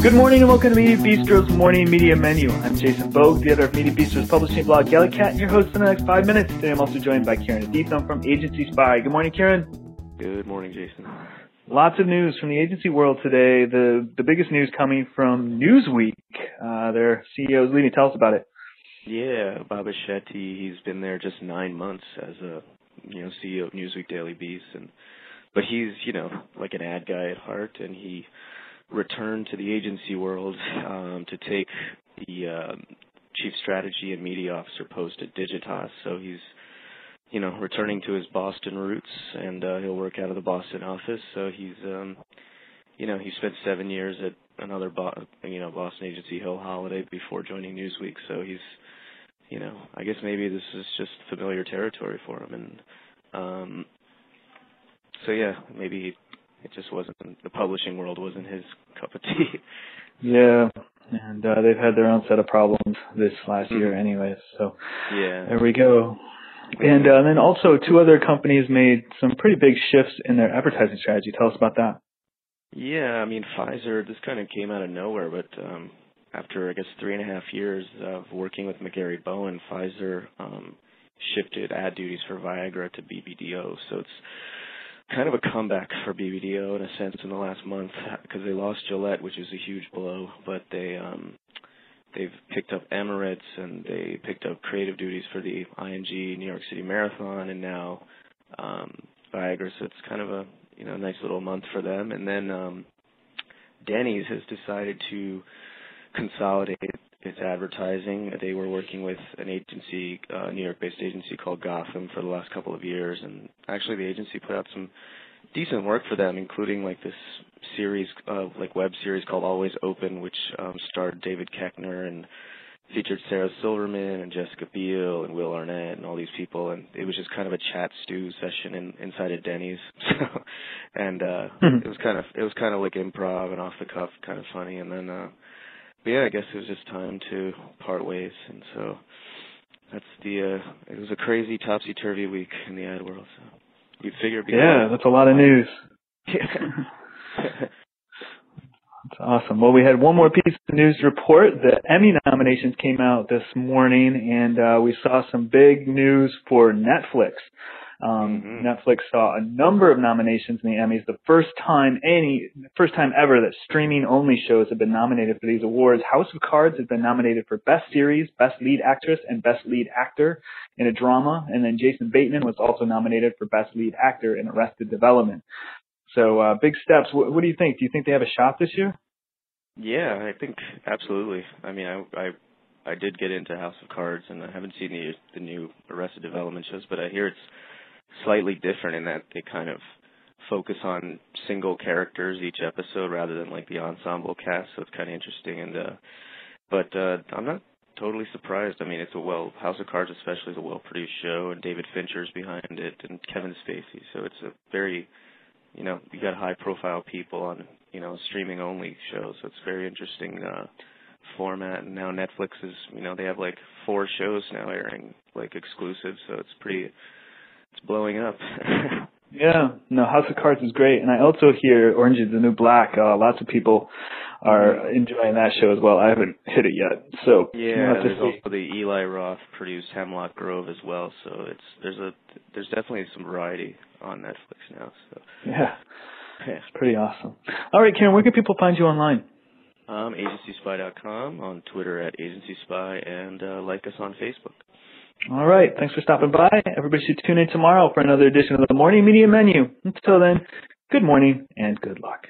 Good morning and welcome to Media Bistro's Morning Media Menu. I'm Jason Boog, the editor of Media Bistro's publishing blog GalleyCat, and your host for the next five minutes. Today I'm also joined by Karen Aditham from Agency Spy. Good morning, Karen. Good morning, Jason. Lots of news from the agency world today. The the biggest news coming from Newsweek. Uh, their CEO is leaving. Tell us about it. Yeah, Baba Shetty. He's been there just nine months as a you know CEO of Newsweek Daily Beast, and but he's you know like an ad guy at heart, and he returned to the agency world um, to take the uh, chief strategy and media officer post at Digitas. So he's, you know, returning to his Boston roots, and uh, he'll work out of the Boston office. So he's, um, you know, he spent seven years at another, Bo- you know, Boston agency, Hill Holliday, before joining Newsweek. So he's, you know, I guess maybe this is just familiar territory for him, and um, so yeah, maybe it just wasn't the publishing world wasn't his cup of tea. Yeah, and uh, they've had their own set of problems this last year, Mhm. anyways. So yeah. there we go. And uh, then also two other companies made some pretty big shifts in their advertising strategy. Tell us about that. Yeah, I mean Pfizer. This kind of came out of nowhere, but um, after I guess three and a half years of working with McGarry Bowen, Pfizer um, shifted ad duties for Viagra to BBDO. So it's kind of a comeback for BBDO in a sense in the last month because they lost Gillette, which is a huge blow, but they um, they've picked up Emirates and they picked up creative duties for the ING New York City Marathon and now um, Viagra. So it's kind of a you know nice little month for them. And then um, Denny's has decided to consolidate its advertising. They were working with an agency, uh, New York-based agency called Gotham for the last couple of years, and actually the agency put out some decent work for them, including like this series, uh, like web series called Always Open, which um, starred David Koechner and featured Sarah Silverman and Jessica Biel and Will Arnett and all these people, and it was just kind of a chat stew session in, inside of Denny's. So, and uh, Mhm. it was kind of it was kind of like improv and off the cuff, kind of funny, and then. uh but yeah, I guess it was just time to part ways, and so that's the. uh It was a crazy topsy turvy week in the ad world. So you'd figure. Yeah, that's a lot of news. That's awesome. Well, we had one more piece of news report. The Emmy nominations came out this morning, and uh, we saw some big news for Netflix. Um, Mhm. Netflix saw a number of nominations in the Emmys. The first time any, first time ever that streaming-only shows have been nominated for these awards. House of Cards has been nominated for Best Series, Best Lead Actress, and Best Lead Actor in a drama. And then Jason Bateman was also nominated for Best Lead Actor in Arrested Development. So uh, big steps. What, what do you think? Do you think they have a shot this year? yeah, I think absolutely. I mean, I I I did get into House of Cards, and I haven't seen the the new Arrested Development shows, but I hear it's slightly different in that they kind of focus on single characters each episode rather than like the ensemble cast. So it's kind of interesting. And uh, but uh, I'm not totally surprised. I mean, it's a well House of Cards especially is a well produced show, and David Fincher's behind it, and Kevin Spacey. So it's a very you know you got high profile people on you know streaming only show. So it's very interesting. uh format and now Netflix is you know they have like four shows now airing like exclusive so it's pretty it's blowing up Yeah, no, House of Cards is great, and I also hear Orange is the New Black. Uh, lots of people are enjoying that show as well. I haven't hit it yet, so Yeah, there's see. also the Eli Roth produced Hemlock Grove as well. So it's there's a there's definitely some variety on Netflix now. So Yeah, yeah. it's pretty awesome. All right, Karen, where can people find you online? Um, agencyspy.com on Twitter at agencyspy and uh, like us on Facebook. All right, thanks for stopping by. Everybody should tune in tomorrow for another edition of the Morning Media Menu. Until then, good morning and good luck.